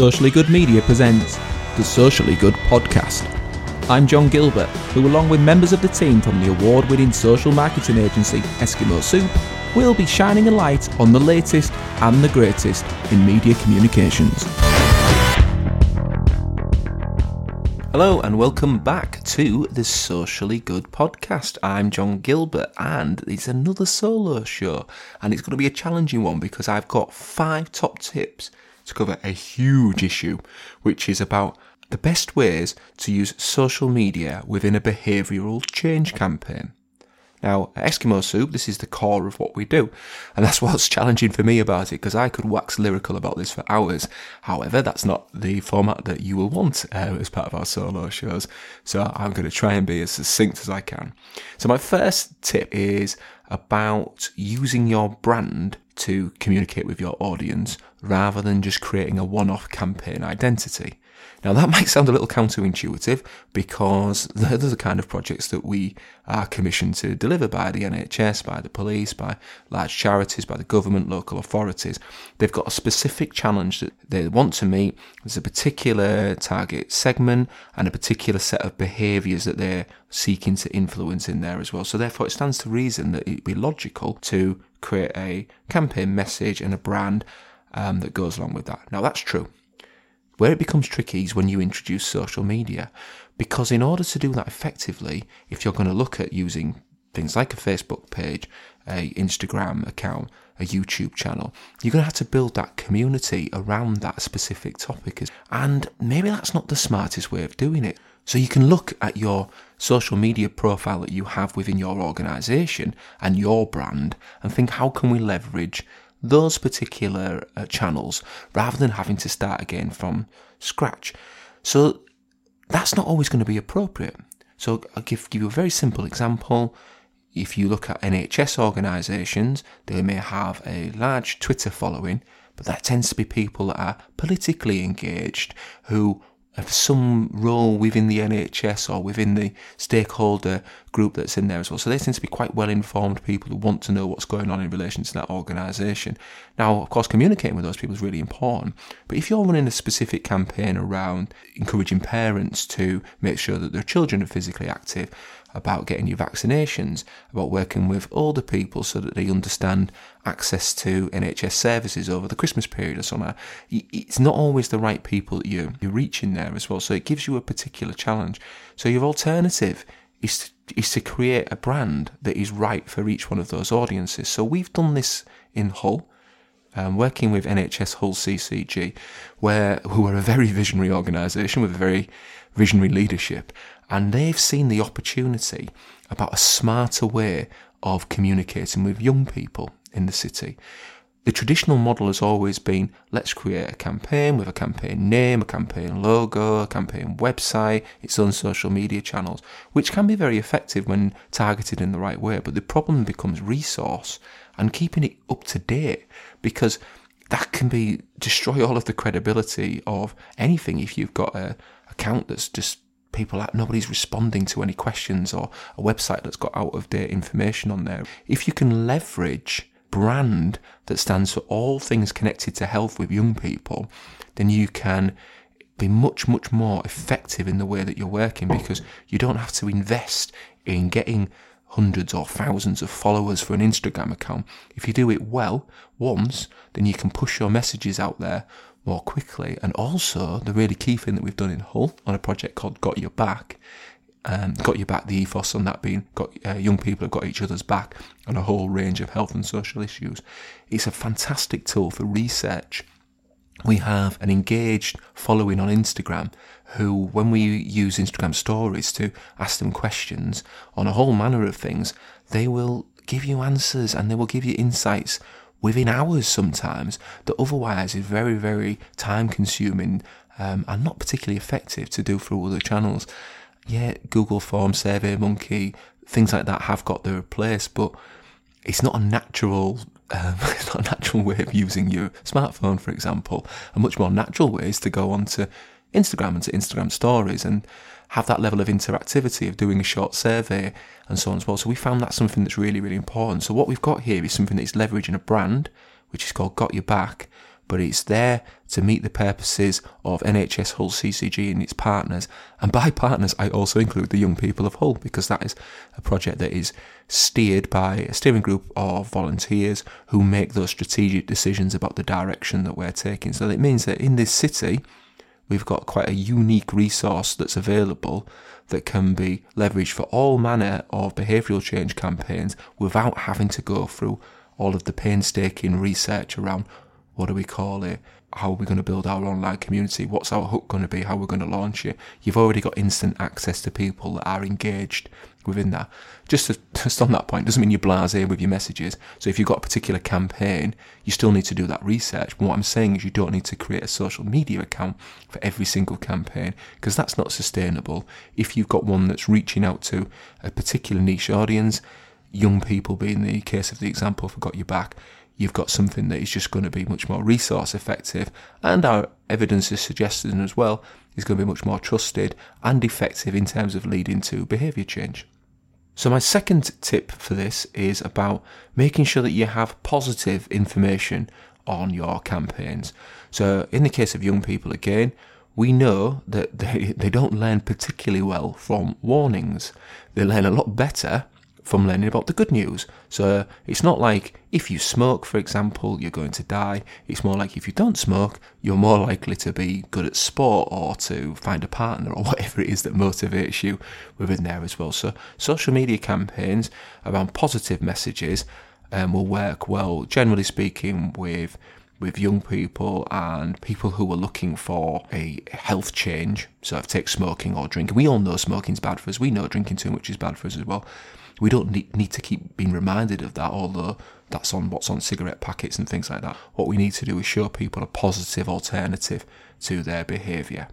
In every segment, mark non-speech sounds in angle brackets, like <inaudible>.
Socially Good Media presents the Socially Good Podcast. I'm John Gilbert, who, along with members of the team from the award winning social marketing agency Eskimo Soup, will be shining a light on the latest and the greatest in media communications. Hello and welcome back to the Socially Good Podcast. I'm John Gilbert and it's another solo show and it's going to be a challenging one because I've got five top tips to cover a huge issue, which is about the best ways to use social media within a behavioural change campaign. Now, Eskimo Soup, this is the core of what we do, and that's <laughs> what's challenging for me about it because I could wax lyrical about this for hours. However, that's not the format that you will want uh, as part of our solo shows, so I'm going to try and be as succinct as I can. So, my first tip is about using your brand to communicate with your audience rather than just creating a one off campaign identity. Now, that <laughs> might sound a little counterintuitive because <laughs> they're the kind of projects that we are commissioned to deliver by the NHS, by the police, by large charities, by the government, local authorities. They've got a specific challenge that they want to meet. There's a particular target segment and a particular set of behaviours that they're seeking to influence in there as well. So, therefore, it stands to reason that it'd be logical to create a campaign message and a brand um, that goes along with that. Now, that's true. Where it becomes tricky is when you introduce social media, because in order to do that effectively, if you're going to look at using things like a Facebook page, a Instagram account, a YouTube channel, you're going to have to build that community around that specific topic. And maybe that's not the smartest way of doing it. So you can look at your social media profile that you have within your organization and your brand and think, how can we leverage those particular uh, channels rather than having to start again from scratch. So that's not always going to be appropriate. So I'll give, give you a very simple example. If you look at NHS organisations, they may have a large Twitter following, but that tends to be people that are politically engaged who some role within the NHS or within the stakeholder group that's in there as well. So they tend to be quite well informed people who want to know what's going on in relation to that organisation. Now, of course, communicating with those people is really important. But if you're running a specific campaign around encouraging parents to make sure that their children are physically active, about getting your vaccinations, about working with older people so that they understand access to NHS services over the Christmas period or something. It's not always the right people that you, you're reaching there as well. So it gives you a particular challenge. So your alternative is to, is to create a brand that is right for each one of those audiences. So we've done this in Hull. Um, working with NHS Hull CCG, where who are a very visionary organisation with a very visionary leadership, and they've seen the opportunity about a smarter way of communicating with young people in the city. The traditional model has always been let's create a campaign with a campaign name, a campaign logo, a campaign website, its own social media channels, which can be very effective when targeted in the right way. But the problem becomes resource and keeping it up to date because that can be destroy all of the credibility of anything if you've got a account that's just people out nobody's responding to any questions or a website that's got out of date information on there. If you can leverage brand that stands for all things connected to health with young people, then you can be much, much more effective in the way that you're working because you don't have to invest in getting hundreds or thousands of followers for an Instagram account. If you do it well once, then you can push your messages out there more quickly. And also, the really key thing that we've done in Hull on a project called Got Your Back, um, got your back, the ethos on that being got uh, young people have got each other's back on a whole range of health and social issues. It's a fantastic tool for research. We have an engaged following on Instagram who, when we use Instagram stories to ask them questions on a whole manner of things, they will give you answers and they will give you insights within hours sometimes that otherwise is very, very time consuming um, and not particularly effective to do through other channels. Yeah, Google Forms, SurveyMonkey, things like that have got their place, but it's not a natural um, <laughs> it's not a natural way of using your smartphone, for example. A much more natural way is to go onto Instagram and to Instagram stories and have that level of interactivity of doing a short survey and so on as well. So we found that something that's really, really important. So what we've got here is something that is leveraging a brand, which is called Got Your Back, but it's there to meet the purposes of NHS Hull CCG and its partners. And by partners, I also include the young people of Hull because that is a project that is steered by a steering group of volunteers who make those strategic decisions about the direction that we're taking. So it means that in this city, we've got quite a unique resource that's available that can be leveraged for all manner of behavioural change campaigns without having to go through all of the painstaking research around what do we call it, how are we going to build our online community, what's our hook going to be, how are we're going to launch it. You've already got instant access to people that are engaged within that. Just, to, <laughs> just on that point, doesn't mean you're blasé with your messages. So if you've got a particular campaign, you still need to do that research. But what I'm saying is you don't need to create a social media account for every single campaign because that's not sustainable. If you've got one that's reaching out to a particular niche audience, young people being the case of the example for Got Your Back, you've got something that is just going to be much more resource effective. And our evidence is suggesting as well is going to be much more trusted and effective in terms of leading to behaviour change. So, my second tip for this is about making sure that you have positive information on your campaigns. So, in the case of young people, again, we know that they, <laughs> they don't learn particularly well from warnings. They learn a lot better from learning about the good news. So it's not like if you smoke, for example, you're going to die. It's more like if you don't smoke, you're more likely to be good at sport or to find a partner or <laughs> whatever it is that motivates you within there as well. So social media campaigns around positive messages um, will work well, generally speaking, with with young people and people who are looking for a health change. So if take smoking or drinking, we all know smoking's bad for us. We know drinking too much is bad for us as well. We don't need, to keep being reminded of that, although that's on what's on cigarette packets and things like that. What we need to do is show people a positive alternative to their behaviour.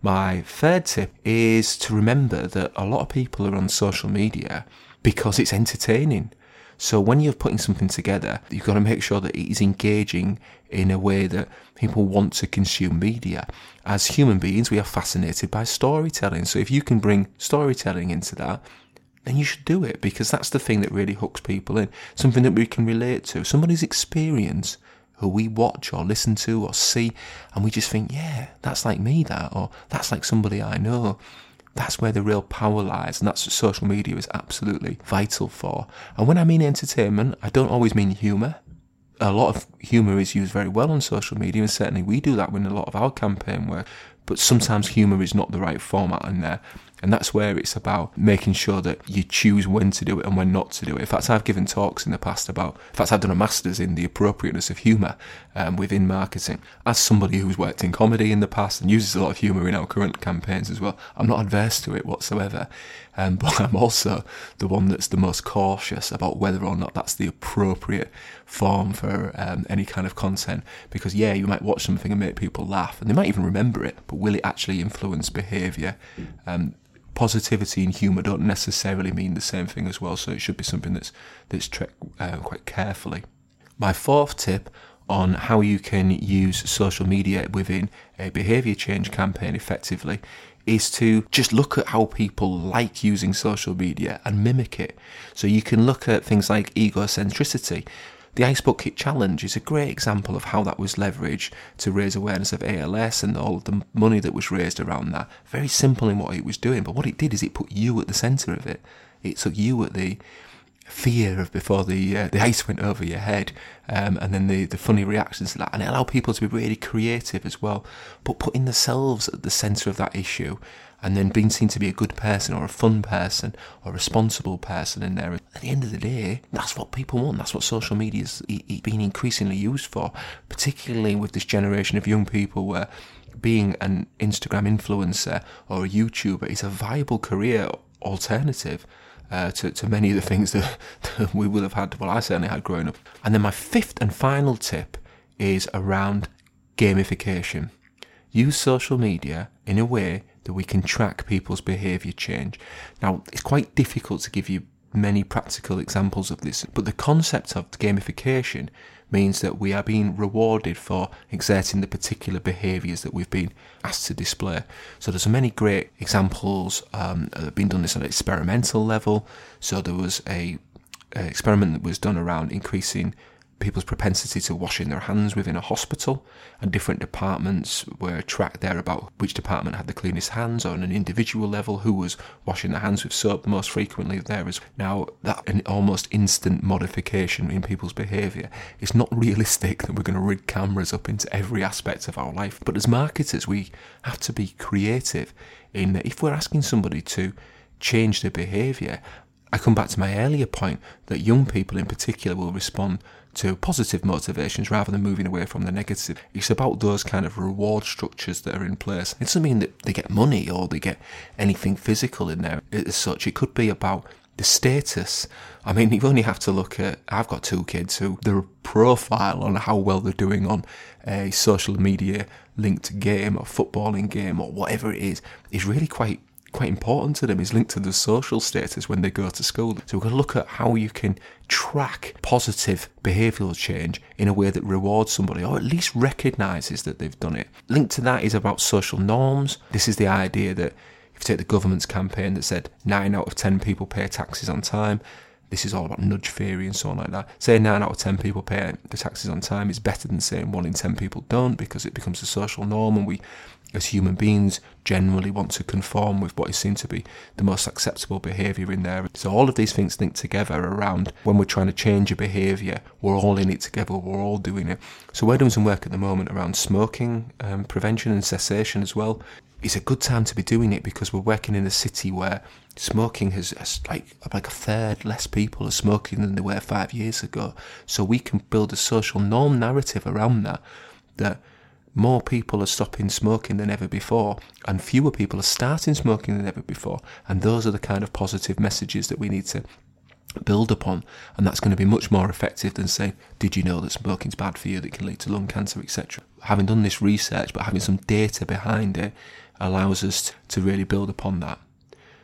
My third tip is to remember that a lot of people are on social media because it's entertaining. So when you're putting something together, you've got to make sure that it is engaging in a way that people want to consume media. As human beings, we are fascinated by storytelling. So if you can bring storytelling into that, then you should do it because that's the thing that really hooks people in. Something that we can relate to, somebody's experience who we watch or listen to or see, and we just think, yeah, that's like me, that, or that's like somebody I know. That's where the real power lies, and that's what social media is absolutely vital for. And when I mean entertainment, I don't always mean humour. A lot of humour is used very well on social media, and certainly we do that in a lot of our campaign work. But sometimes humour is not the right format in there. And that's where it's about making sure that you choose when to do it and when not to do it. In fact, I've given talks in the past about, in fact, I've done a master's in the appropriateness of humour um, within marketing. As somebody who's worked in comedy in the past and uses a lot of humour in our current campaigns as well, I'm not adverse to it whatsoever. Um, <laughs> but I'm also the one that's the most cautious about whether or not that's the appropriate form for um, any kind of content. Because, yeah, you might watch something and make people laugh, and they might even remember it, but will it actually influence behaviour? Positivity and humour don't necessarily mean the same thing as well, so it should be something that's that's trekked uh, quite carefully. My fourth tip on how you can use social media within a behaviour change campaign effectively is to just look at how people like using social media and mimic it. So you can look at things like egocentricity. The Ice Bucket Challenge is a great example of how that was leveraged to raise awareness of ALS and all the money that was raised around that. Very simple in what it was doing, but what it did is it put you at the centre of it. It took you at the fear of before the uh, the ice went over your head, um, and then the, the funny reactions to that, and it allowed people to be really creative as well, but putting themselves at the centre of that issue and then being seen to be a good person or a fun person or a responsible person in there. At the end of the day, that's what people want. That's what social media is being increasingly used for, particularly with this generation of young people where being an Instagram influencer or a YouTuber is a viable career alternative. Uh, to, to many of the things that, <laughs> that we would have had, well, I certainly had growing up. And then my fifth and final tip is around gamification. Use social media in a way that we can track people's behaviour change. Now, it's quite difficult to give you many practical examples of this, but the concept of gamification means that we are being rewarded for exerting the particular behaviours that we've been asked to display. So there's many great examples um, that have been done this at an experimental level. So there was a, a experiment that was done around increasing people's propensity to washing their hands within a hospital, and different departments were tracked there about which department had the cleanest hands on an individual level, who was washing their hands with soap the most frequently there is now that an almost instant modification in people's behaviour. It's not realistic that we're going to rig cameras up into every aspect of our life, but as marketers, we have to be creative in that if we're asking somebody to change their behaviour, I come back to my earlier point that young people in particular will respond to positive motivations rather than moving away from the negative. It's about those kind of reward structures that are in place. It doesn't mean that they get money or they get anything physical in there as such. It could be about the status. I mean, you only have to look at. I've got two kids who their profile on how well they're doing on a social media linked game or footballing game or whatever it is is really quite quite important to them is linked to the social status when they go to school. So we're going to look at how you can track positive behavioural change in a way that rewards somebody or at least recognises that they've done it. Linked to that is about social norms. This is the idea that if you take the government's campaign that said nine out of ten people pay taxes on time, this is all about nudge theory and so on like that. Saying nine out of ten people pay the taxes on time is better than saying one in ten people don't because it becomes a social norm and we as human beings generally want to conform with what is seen to be the most acceptable behaviour in there. So all of these things link together around when we're trying to change a behaviour, we're all in it together, we're all doing it. So we're doing some work at the moment around smoking um, prevention and cessation as well. It's a good time to be doing it because we're working in a city where smoking has, has like like a third less people are smoking than they were five years ago. So we can build a social norm narrative around that that more people are stopping smoking than ever before, and fewer people are starting smoking than ever before. And those are the kind of positive messages that we need to build upon, and that's going to be much more effective than saying, "Did you know that smoking's bad for you? That can lead to lung cancer, etc." Having done this research, but having some data behind it, allows us to really build upon that.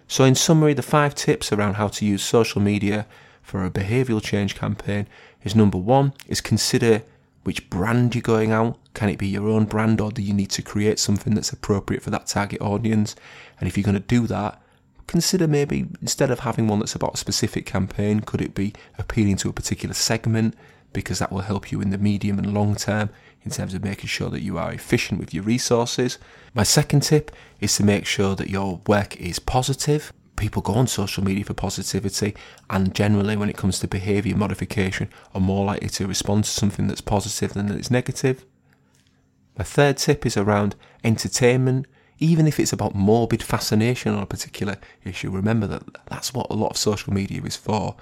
So, in summary, the five tips around how to use social media for a behavioural change campaign is number one is consider which brand you're going out. Can it be your own brand or do you need to create something that's appropriate for that target audience? And if you're going to do that, consider maybe instead of having one that's about a specific campaign, could it be appealing to a particular segment? Because that will help you in the medium and long term in terms of making sure that you are efficient with your resources. My second tip is to make sure that your work is positive people go on social media for positivity and generally when it comes to behaviour modification are more likely to respond to something that's positive than that's negative. My third tip is around entertainment. Even if it's about morbid fascination on a particular issue, remember that that's what a lot of social media is for.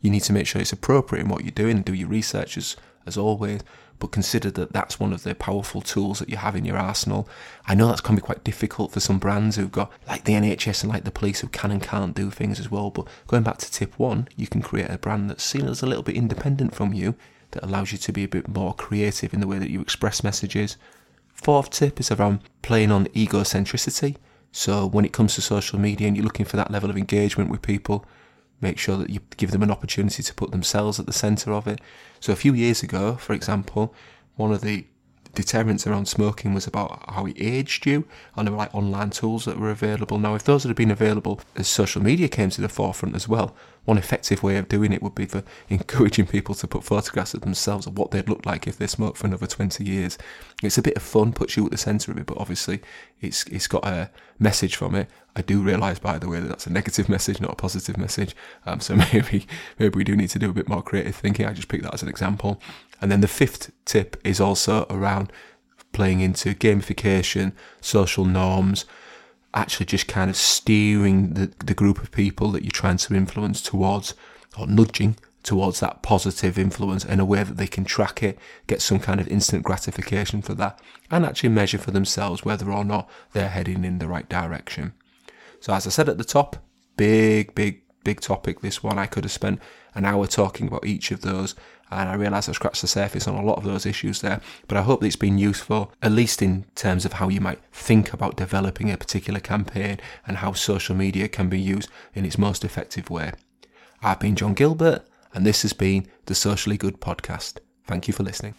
You need to make sure it's appropriate in what you're doing, and do your research as, as always, but consider that that's one of the powerful tools that you have in your arsenal. I know that's can be quite difficult for some brands who've got, like the NHS and like the police, who can and can't do things as well. But going back to tip one, you can create a brand that's seen as a little bit independent from you, that allows you to be a bit more creative in the way that you express messages. Fourth tip is around playing on egocentricity. So when it comes to social media and you're looking for that level of engagement with people, make sure that you give them an opportunity to put themselves at the centre of it. So a few years ago, for example, one of the deterrents around smoking was about how it aged you, and there were like online tools that were available. Now, if those had been available as social media came to the forefront as well, one effective way of doing it would be for <laughs> encouraging people to put photographs of themselves of what they'd look like if they smoked for another 20 years. It's a bit of fun, puts you at the centre of it, but obviously it's it's got a message from it. I do realise, by the way, that that's a negative <laughs> message, not a positive message. Um, so <laughs> maybe maybe we do need to do a bit more creative thinking. I just picked that as an example. And then the fifth tip is also around playing into gamification, social norms, actually just kind of steering the, the group of people that you're trying to influence towards or nudging towards that positive influence in a way that they can track it, get some kind of instant gratification for that, and actually measure for themselves whether or not they're heading in the right direction. So, as I said at the top, big, big, big topic this one. I could have spent an hour talking about each of those, and I realise I've scratched the surface on a lot of those issues there. But I hope that it's been useful, at least in terms of how you might think about developing a particular campaign and how social media can be used in its most effective way. I've been John Gilbert, and this has been the Socially Good Podcast. Thank you for listening.